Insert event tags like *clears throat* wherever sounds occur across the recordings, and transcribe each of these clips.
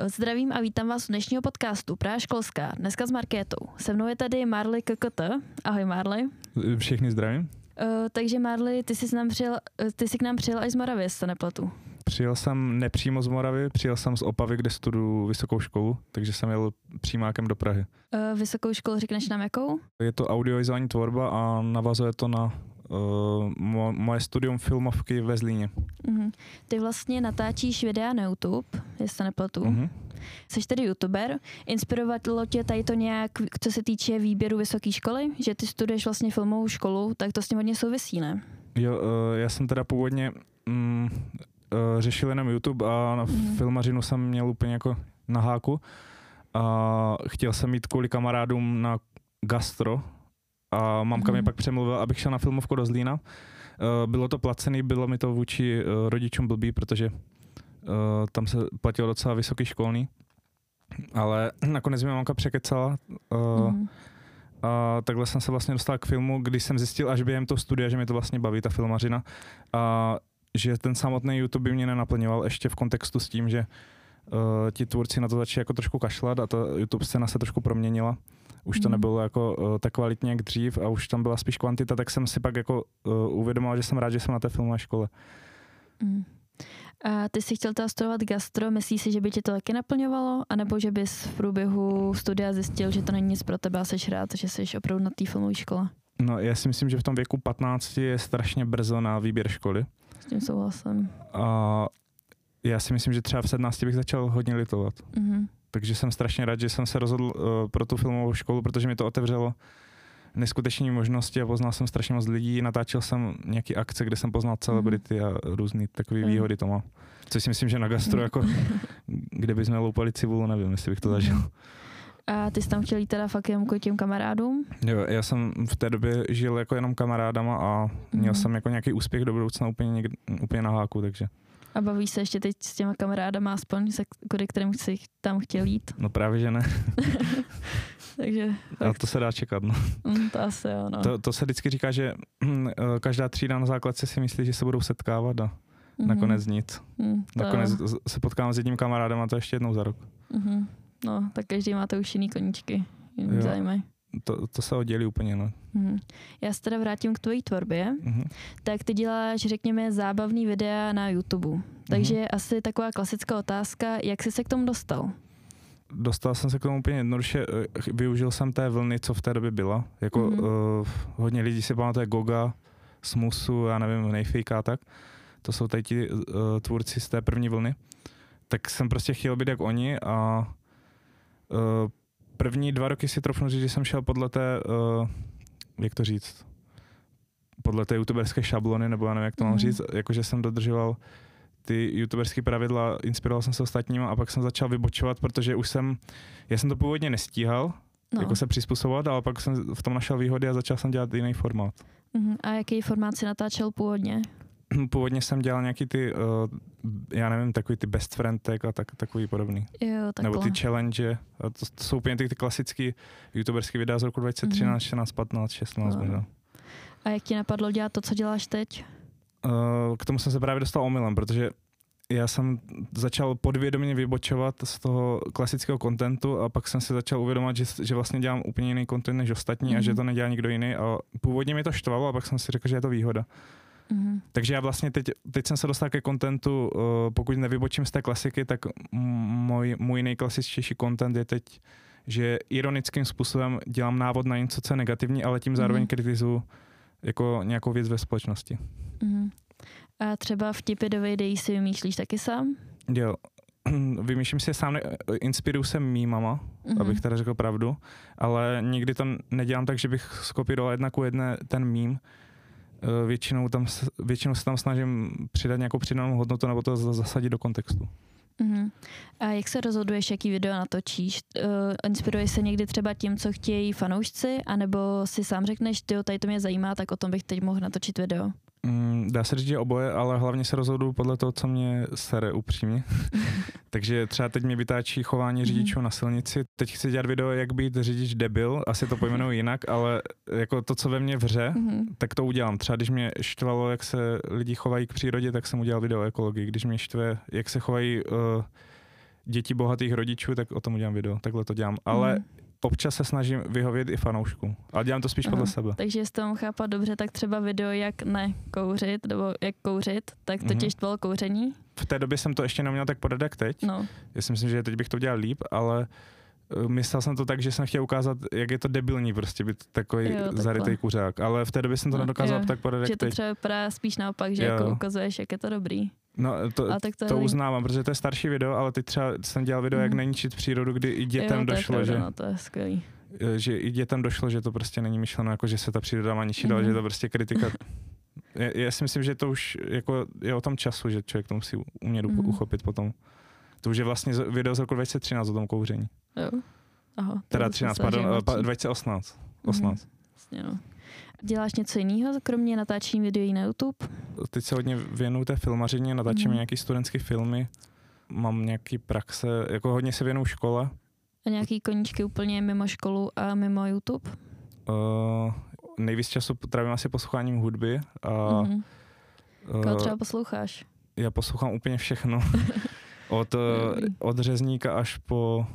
Zdravím a vítám vás u dnešního podcastu Praha školská, dneska s Markétou. Se mnou je tady Marley KKT. Ahoj Marley. Všichni zdravím. Uh, takže Marley, ty jsi, nám přijel, uh, ty jsi k nám přijel až z Moravy, se nepletu. Přijel jsem nepřímo z Moravy, přijel jsem z Opavy, kde studuju vysokou školu, takže jsem jel přímákem do Prahy. Uh, vysokou školu řekneš nám jakou? Je to audiovizuální tvorba a navazuje to na mo- moje studium filmovky ve Zlíně. Uh-huh. Ty vlastně natáčíš videa na YouTube, jestli se nepletu. Uh-huh. Jsi tedy youtuber. Inspirovalo tě tady to nějak, co se týče výběru vysoké školy? Že ty studuješ vlastně filmovou školu, tak to s tím hodně souvisí, ne? Jo, uh, já jsem teda původně mm, uh, řešil jenom YouTube a na mm. filmařinu jsem měl úplně jako na háku. A chtěl jsem mít kvůli kamarádům na gastro a mamka mm. mě pak přemluvila, abych šel na filmovku do Zlína. Uh, bylo to placený, bylo mi to vůči uh, rodičům blbý, protože uh, tam se platilo docela vysoký školný. Ale *clears throat* nakonec mi mamka překecala. Mm. A takhle jsem se vlastně dostal k filmu, když jsem zjistil až během toho studia, že mě to vlastně baví, ta filmařina. A že ten samotný YouTube by mě nenaplňoval ještě v kontextu s tím, že uh, ti tvůrci na to začali jako trošku kašlat a ta YouTube scéna se trošku proměnila. Už to mm. nebylo jako uh, tak kvalitně jak dřív a už tam byla spíš kvantita, tak jsem si pak jako uh, uvědomil, že jsem rád, že jsem na té filmové škole. Mm. A ty jsi chtěl teda studovat gastro, myslíš si, že by tě to taky naplňovalo? A nebo že bys v průběhu studia zjistil, že to není nic pro tebe a jsi rád, že jsi opravdu na té filmové škole? No, já si myslím, že v tom věku 15 je strašně brzo na výběr školy. S tím souhlasím. A já si myslím, že třeba v 17 bych začal hodně litovat. Mm-hmm. Takže jsem strašně rád, že jsem se rozhodl uh, pro tu filmovou školu, protože mi to otevřelo neskutečné možnosti a poznal jsem strašně moc lidí. Natáčel jsem nějaký akce, kde jsem poznal celebrity a různé takové mm. výhody to má. Což si myslím, že na gastro, jako, *laughs* kde bychom loupali cibulu, nevím, jestli bych to zažil. A ty jsi tam chtěl jít teda fakt jenom k těm kamarádům? Jo, já jsem v té době žil jako jenom kamarádama a měl mm. jsem jako nějaký úspěch do budoucna úplně, někde, úplně na háku, takže. A bavíš se ještě teď s těma kamarádama aspoň, se kterým jsi tam chtěl jít? No právě, že ne. *laughs* Takže, a to se dá čekat, no. Mm, to asi jo, no. To, to se vždycky říká, že mm, každá třída na základce si myslí, že se budou setkávat a mm-hmm. nakonec nic. Mm, nakonec jo. se potkám s jedním kamarádem a to ještě jednou za rok. Mm-hmm. No, tak každý máte už jiný koníčky. Jiný zájmy. To, to se oddělí úplně, no. Mm. Já se teda vrátím k tvojí tvorbě. Mm-hmm. Tak ty děláš, řekněme, zábavný videa na YouTube. Takže mm-hmm. asi taková klasická otázka, jak jsi se k tomu dostal? dostal jsem se k tomu úplně jednoduše, eh, využil jsem té vlny, co v té době byla. Jako mm-hmm. uh, hodně lidí si pamatuje Goga, Smusu, já nevím, Nejfejka a tak. To jsou tady ti uh, tvůrci z té první vlny. Tak jsem prostě chtěl být jak oni a uh, první dva roky si trofnu říct, že jsem šel podle té, uh, jak to říct, podle té youtuberské šablony, nebo já nevím, jak to mám mm-hmm. říct, jakože jsem dodržoval ty youtuberské pravidla, inspiroval jsem se ostatníma a pak jsem začal vybočovat, protože už jsem, já jsem to původně nestíhal, no. jako se přizpůsobovat, ale pak jsem v tom našel výhody a začal jsem dělat jiný formát. Uh-huh. A jaký formát si natáčel původně? *clears throat* Původně jsem dělal nějaký ty, uh, já nevím, takový ty best friend tag a tak, takový podobný. Jo, Nebo ty challenge. A to, to jsou úplně ty, ty klasické youtuberské videa z roku 2013, mm-hmm. 14, 15, 16 no. A jak ti napadlo dělat to, co děláš teď? Uh, k tomu jsem se právě dostal omylem, protože já jsem začal podvědomě vybočovat z toho klasického kontentu a pak jsem si začal uvědomovat, že, že vlastně dělám úplně jiný content než ostatní mm-hmm. a že mhm. to nedělá nikdo jiný a původně mi to štvalo a pak jsem si řekl, že je to výhoda. Mm-hmm. Takže já vlastně teď, teď jsem se dostal ke kontentu, uh, pokud nevybočím z té klasiky, tak můj, můj nejklasičtější content je teď, že ironickým způsobem dělám návod na něco, co je negativní, ale tím zároveň mm-hmm. kritizuju jako nějakou věc ve společnosti. Mm-hmm. A třeba vtipy do videí si vymýšlíš taky sám? Jo, *clears throat* vymýšlím si je sám, inspiruju se mýmama, mm-hmm. abych teda řekl pravdu, ale nikdy to nedělám tak, že bych skopíroval jedna ku jedné ten mím. E, většinou, tam, většinou se tam snažím přidat nějakou přidanou hodnotu nebo to zasadit do kontextu. Uh-huh. A jak se rozhoduješ, jaký video natočíš? Uh, inspiruješ se někdy třeba tím, co chtějí fanoušci, anebo si sám řekneš, ty tady to mě zajímá, tak o tom bych teď mohl natočit video? Mm, dá se říct, že oboje, ale hlavně se rozhoduju podle toho, co mě sere upřímně. *laughs* Takže třeba teď mě vytáčí chování mhm. řidičů na silnici. Teď chci dělat video, jak být řidič debil, asi to pojmenuju *laughs* jinak, ale jako to, co ve mně vře, mhm. tak to udělám. Třeba když mě štvalo, jak se lidi chovají k přírodě, tak jsem udělal video o ekologii. Když mě štve, jak se chovají uh, děti bohatých rodičů, tak o tom udělám video, takhle to dělám. Ale mm. Občas se snažím vyhovět i fanouškům. A dělám to spíš Aha. podle sebe. Takže jestli to chápat dobře, tak třeba video, jak nekouřit, nebo jak kouřit, tak to mm-hmm. štvalo kouření? V té době jsem to ještě neměl tak podat jak teď. No. Já si myslím, že teď bych to dělal líp, ale Eh, myslel jsem to tak, že jsem chtěl ukázat, jak je to debilní prostě být takový jo, zarytý kuřák, ale v té době jsem to no, nedokázal jo, tak podat, Že to třeba vypadá spíš naopak, že jo. jako ukazuješ, jak je to dobrý. No, to, tak to, to uznávám, protože to je starší video, ale teď třeba jsem dělal video, mm. jak mhm. neníčit přírodu, kdy i dětem jo, došlo, pravda, že... No, to je skvělý. Eh, že i dětem došlo, že to prostě není myšleno jako, že se ta příroda má ničit, mm. ale že mhm. to prostě kritika *laughs* já, já si myslím, že to už jako je o tom času, že člověk to musí umět mm. uchopit potom. To už je vlastně video z roku 2013 o tom kouření. Jo. Aha, teda 13, pardon, 2018. 18. Mm, vlastně, no. Děláš něco jiného, kromě natáčení videí na YouTube? Teď se hodně věnuju té filmařině, natáčím mm. nějaký studentské filmy, mám nějaký praxe, jako hodně se věnuju škole. A nějaký koníčky úplně mimo školu a mimo YouTube? Uh, nejvíc času trávím asi posloucháním hudby. A, mm-hmm. Koho třeba posloucháš? Já poslouchám úplně všechno. *laughs* od, od řezníka až po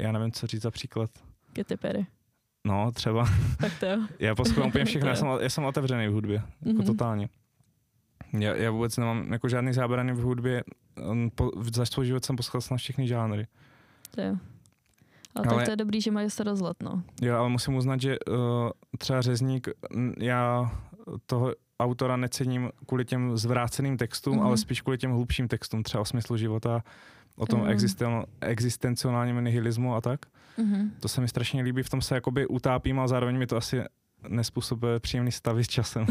já nevím, co říct za příklad. Katy Perry. No, třeba. Tak to jo. já poslouchám úplně všechno, já jsem, já jsem otevřený v hudbě, jako mm-hmm. totálně. Já, já vůbec nemám jako žádný zábrany v hudbě, po, za svůj život jsem poslouchal na všechny žánry. To jo. Ale, ale tak to je dobrý, že mají se rozlet, no. Jo, ale musím uznat, že uh, třeba Řezník, já toho autora necením kvůli těm zvráceným textům, mm-hmm. ale spíš kvůli těm hlubším textům, třeba o smyslu života, o tom mm. existen, existenciálním nihilismu a tak. Mm-hmm. To se mi strašně líbí, v tom se jakoby utápím, ale zároveň mi to asi nespůsobuje příjemný stavy s časem.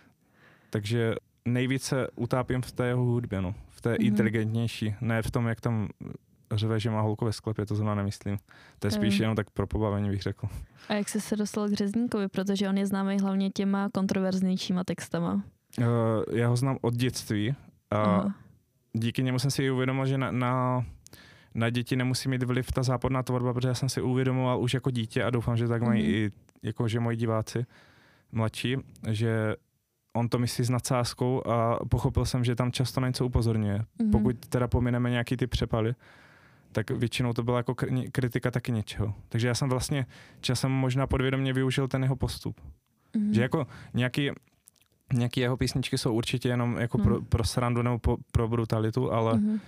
*laughs* Takže nejvíce utápím v té jeho hudbě, no. v té mm-hmm. inteligentnější, ne v tom, jak tam řve, že má holku ve sklepě, to zrovna nemyslím. To je spíš mm. jenom tak pro pobavení, bych řekl. A jak jsi se dostal k Řezníkovi, protože on je známý hlavně těma kontroverznějšíma textama? Uh, já ho znám od dětství a Aha díky němu jsem si uvědomil, že na, na, na děti nemusí mít vliv ta západná tvorba, protože já jsem si uvědomoval už jako dítě a doufám, že tak mají mm-hmm. i jako, že moji diváci mladší, že on to myslí s nadsázkou a pochopil jsem, že tam často na něco upozorňuje. Mm-hmm. Pokud teda pomineme nějaký ty přepaly, tak většinou to byla jako kritika taky něčeho. Takže já jsem vlastně časem možná podvědomě využil ten jeho postup. Mm-hmm. Že jako nějaký nějaké jeho písničky jsou určitě jenom jako hmm. pro, pro srandu nebo po, pro brutalitu, ale hmm.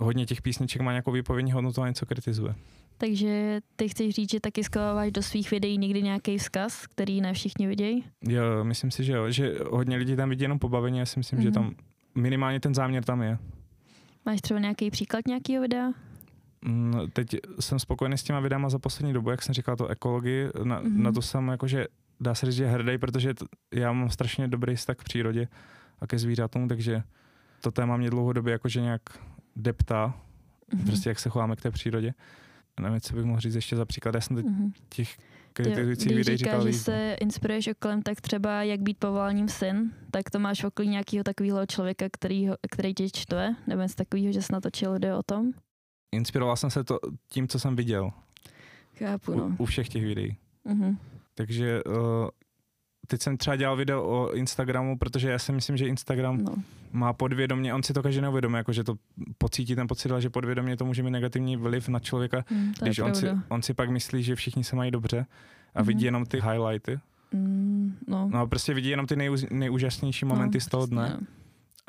Hodně těch písniček má nějakou výpovědní hodnotu a něco kritizuje. Takže ty chceš říct, že taky schováváš do svých videí někdy nějaký vzkaz, který ne všichni vidějí? Jo, myslím si, že jo, že hodně lidí tam vidí jenom pobavení, já si myslím, mm-hmm. že tam minimálně ten záměr tam je. Máš třeba nějaký příklad nějakého videa? Mm, teď jsem spokojený s těma videama za poslední dobu, jak jsem říkal, to ekologii, na, mm-hmm. na to jsem jakože dá se říct, že hrdý, protože to, já mám strašně dobrý vztah k přírodě a ke zvířatům, takže to téma mě dlouhodobě jakože nějak deptá, mm-hmm. prostě jak se chováme k té přírodě. Nevím, co bych mohl říct ještě za příklad, já jsem teď mm-hmm. těch kritizujících videí říkal že se inspiruješ okolem, tak třeba jak být povoláním syn, tak to máš okolí nějakého takového člověka, který, který tě čtve, nebo něco takového, že jsi natočil video o tom? Inspiroval jsem se to tím, co jsem viděl. Chápu, no. U, u všech těch videí. Mm-hmm. Takže uh, teď jsem třeba dělal video o Instagramu, protože já si myslím, že Instagram no. má podvědomě, on si to každý neuvědomí, jako že to pocítí ten pocit, že podvědomě to může mít negativní vliv na člověka, mm, když on si, on si pak myslí, že všichni se mají dobře a mm. vidí jenom ty highlighty. Mm, no. no a prostě vidí jenom ty nejúž, nejúžasnější momenty no, z toho dne. No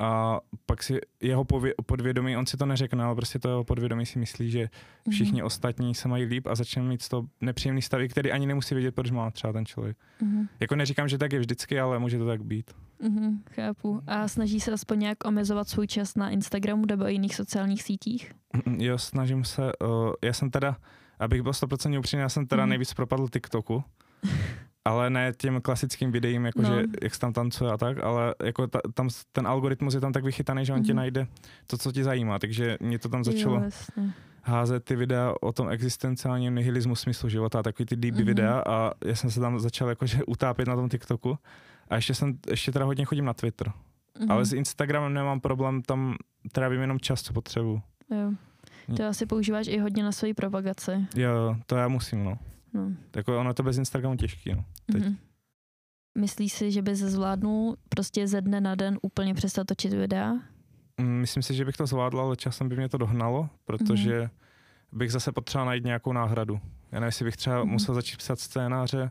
a pak si jeho podvědomí, on si to neřekne, ale prostě to jeho podvědomí si myslí, že všichni mm-hmm. ostatní se mají líp a začne mít toho nepříjemný stavy, který ani nemusí vědět, proč má třeba ten člověk. Mm-hmm. Jako neříkám, že tak je vždycky, ale může to tak být. Mm-hmm, chápu. A snaží se aspoň nějak omezovat svůj čas na Instagramu nebo jiných sociálních sítích? *clears throat* Jo, snažím se. Uh, já jsem teda, abych byl 100% upřímný, já jsem teda mm-hmm. nejvíc propadl TikToku. *laughs* ale ne těm klasickým videím, jakože no. jak se tam tancuje a tak, ale jako ta, tam ten algoritmus je tam tak vychytaný, že on mm-hmm. ti mhm. najde to, co ti zajímá, takže mě to tam začalo jo, házet ty videa o tom existenciálním nihilismu smyslu života, a takový ty deep mm-hmm. videa a já jsem se tam začal jakože *laughs* utápět na tom TikToku a ještě jsem, ještě teda hodně chodím na Twitter. Mm-hmm. Ale s Instagramem nemám problém, tam trávím jenom čas, co potřebuju. Jo. To asi používáš i hodně na svoji propagaci. Jo, to já musím, no. No. Tak ono to bez Instagramu těžký, no. Teď. Mm-hmm. Myslíš si, že bys zvládnul prostě ze dne na den úplně přestat točit videa? Mm, myslím si, že bych to zvládl, ale časem by mě to dohnalo, protože mm. bych zase potřeboval najít nějakou náhradu. Já nevím, jestli bych třeba mm. musel začít psat scénáře,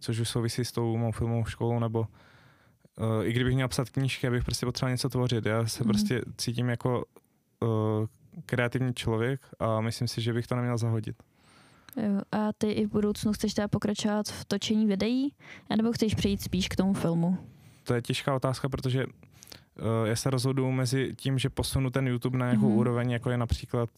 což už souvisí s tou mou filmovou školou, nebo uh, i kdybych měl psat knížky, abych prostě potřeboval něco tvořit. Já se mm. prostě cítím jako uh, kreativní člověk a myslím si, že bych to neměl zahodit. Jo, a ty i v budoucnu chceš teda pokračovat v točení videí, nebo chceš přejít spíš k tomu filmu? To je těžká otázka, protože uh, já se rozhodu mezi tím, že posunu ten YouTube na nějakou mm-hmm. úroveň, jako je například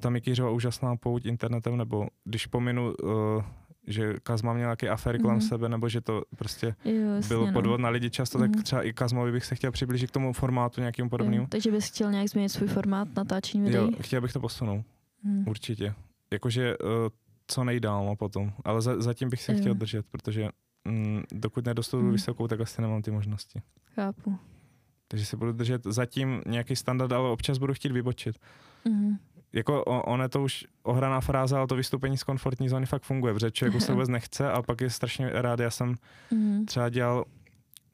ta Mikýřova úžasná pouť internetem, nebo když pominu, uh, že Kazma měl nějaký aféry kolem mm-hmm. sebe, nebo že to prostě jo, byl no. podvod na lidi často, mm-hmm. tak třeba i Kazmovi bych se chtěl přiblížit k tomu formátu nějakým podobnému. takže bys chtěl nějak změnit svůj formát natáčení videí? Jo, chtěl bych to posunout. Mm. Určitě. Jakože uh, co nejdál no, potom, ale za, zatím bych se jo. chtěl držet, protože mm, dokud nedostudu mm. vysokou, tak asi nemám ty možnosti. Chápu. Takže se budu držet zatím nějaký standard, ale občas budu chtít vybočit. Mm. Jako on je to už ohraná fráze, ale to vystoupení z komfortní zóny fakt funguje, protože člověk se *laughs* vůbec nechce a pak je strašně rád. Já jsem mm. třeba dělal,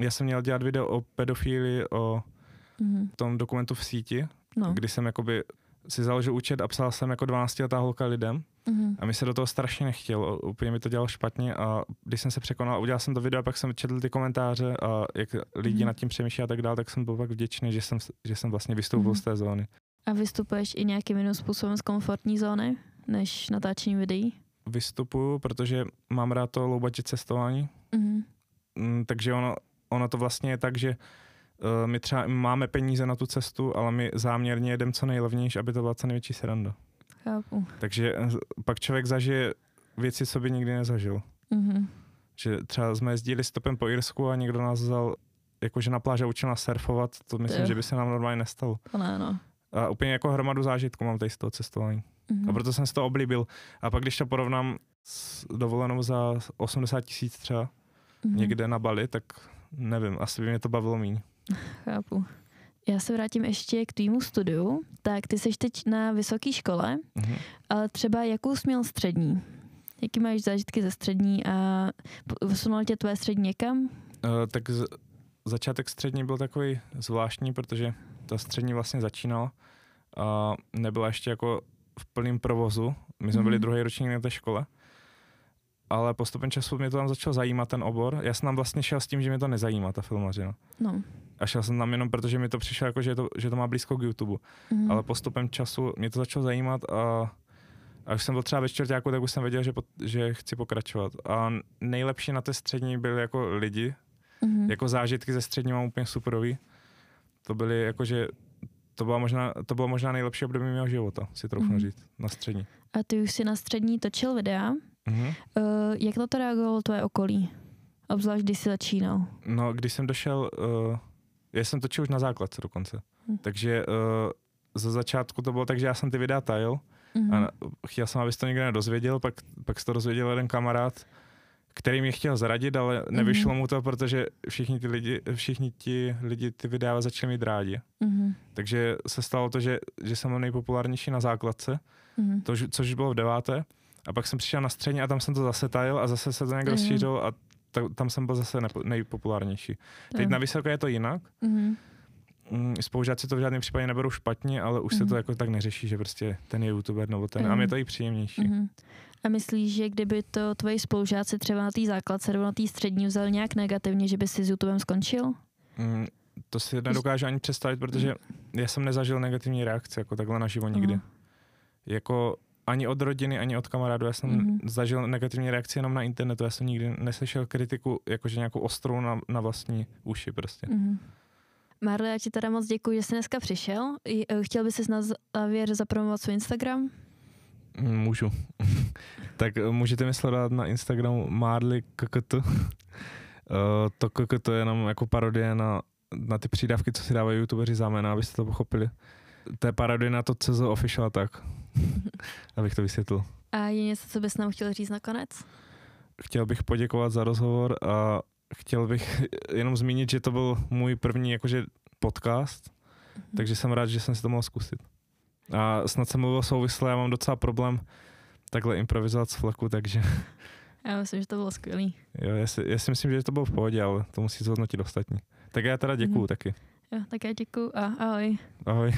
já jsem měl dělat video o pedofílii, o mm. tom dokumentu v síti, no. kdy jsem jakoby si založil účet a psal jsem jako 12 letá holka lidem mm-hmm. a mi se do toho strašně nechtělo, úplně mi to dělalo špatně a když jsem se překonal, udělal jsem to video a pak jsem četl ty komentáře a jak lidi mm-hmm. nad tím přemýšlí a tak dále, tak jsem byl pak vděčný, že jsem, že jsem vlastně vystoupil mm-hmm. z té zóny. A vystupuješ i nějakým jiným způsobem z komfortní zóny, než natáčení videí? Vystupuju, protože mám rád to low budget cestování, mm-hmm. mm, takže ono, ono to vlastně je tak, že Uh, my třeba máme peníze na tu cestu, ale my záměrně jedeme co nejlevnější, aby to byla co největší sranda. Chápu. Takže eh, pak člověk zažije věci, co by nikdy nezažil. Mm-hmm. Že třeba jsme jezdili stopem po Irsku a někdo nás vzal jakože na pláže učil nás surfovat, to myslím, jo. že by se nám normálně nestalo. To ne, no. A úplně jako hromadu zážitku mám tady z toho cestování. Mm-hmm. A proto jsem si to oblíbil. A pak když to porovnám s dovolenou za 80 tisíc třeba mm-hmm. někde na Bali, tak nevím, asi by mě to bavilo méně. Chápu. Já se vrátím ještě k tvýmu studiu. Tak ty jsi teď na vysoké škole, mm-hmm. ale třeba jakou jsi měl střední? Jaký máš zážitky ze střední a posunul tě tvoje střední někam? Uh, tak z, začátek střední byl takový zvláštní, protože ta střední vlastně začínala a nebyla ještě jako v plném provozu. My jsme mm-hmm. byli druhý ročník na té škole ale postupem času mě to tam začalo zajímat ten obor. Já jsem tam vlastně šel s tím, že mě to nezajímá, ta filmařina. No. A šel jsem tam jenom protože mi to přišlo jako, že to, že to má blízko k YouTube. Mm. Ale postupem času mě to začalo zajímat a, a už jsem byl třeba ve čtvrtáku, tak už jsem věděl, že, po, že chci pokračovat. A nejlepší na té střední byli jako lidi. Mm. Jako zážitky ze střední mám úplně superový. To byly jako, že to, bylo možná, to bylo možná nejlepší období mého života, si trochu mm. říct, na střední. A ty už si na střední točil videa. Mm-hmm. Uh, jak na to reagovalo tvoje okolí? Obzvlášť, když jsi začínal. No, když jsem došel, uh, já jsem točil už na základce dokonce. Hm. Takže uh, za začátku to bylo tak, že já jsem ty videa tajil mm-hmm. a chtěl jsem, abys to nikdo nedozvěděl, pak, pak se to dozvěděl jeden kamarád, který mě chtěl zradit, ale nevyšlo mm-hmm. mu to, protože všichni ty lidi, všichni ti lidi ty videa začali mít rádi. Mm-hmm. Takže se stalo to, že, že jsem byl nejpopulárnější na základce, mm-hmm. to, což bylo v deváté. A pak jsem přišel na střední a tam jsem to zase tajil a zase se to nějak mm-hmm. rozšířilo a ta, tam jsem byl zase nepo, nejpopulárnější. Teď mm. na vysoké je to jinak. Mm-hmm. Spolužáci to v žádném případě neberou špatně, ale už mm-hmm. se to mhm. jako tak neřeší, že prostě ten je youtuber nebo ten. Mm-hmm. A mě to i příjemnější. Mm-hmm. A myslíš, že kdyby to tvoji spolužáci třeba na té základce nebo na té střední vzal nějak negativně, že by si s YouTubem skončil? Mm, to si nedokážu ani představit, protože mm. já jsem nezažil negativní reakci jako takhle na živo nikdy. Uh-huh. Jako ani od rodiny, ani od kamarádů. Já jsem mm-hmm. zažil negativní reakci jenom na internetu. Já jsem nikdy neslyšel kritiku, jakože nějakou ostrou na, na vlastní uši prostě. Mm-hmm. Marle, já ti teda moc děkuji, že jsi dneska přišel. Eh, chtěl bys na závěr zapromovat svůj Instagram? Můžu. *laughs* tak eh, můžete mi sledovat na Instagramu Marley KKT. uh, to KKT je jenom jako parodie na, na ty přídavky, co si dávají youtuberi za jména, abyste to pochopili. To je parodie na to, co official tak. *laughs* abych to vysvětlil. A je něco, co bys nám chtěl říct nakonec? Chtěl bych poděkovat za rozhovor a chtěl bych *laughs* jenom zmínit, že to byl můj první jakože podcast, mm-hmm. takže jsem rád, že jsem si to mohl zkusit. A snad jsem mluvil souvisle, já mám docela problém takhle improvizovat z fleku, takže... *laughs* Já myslím, že to bylo skvělý. Jo, já si, já si myslím, že to bylo v pohodě, ale to musí zhodnotit ostatní. Tak já teda děkuju mm-hmm. taky. Jo, tak já děkuju a ahoj. Ahoj.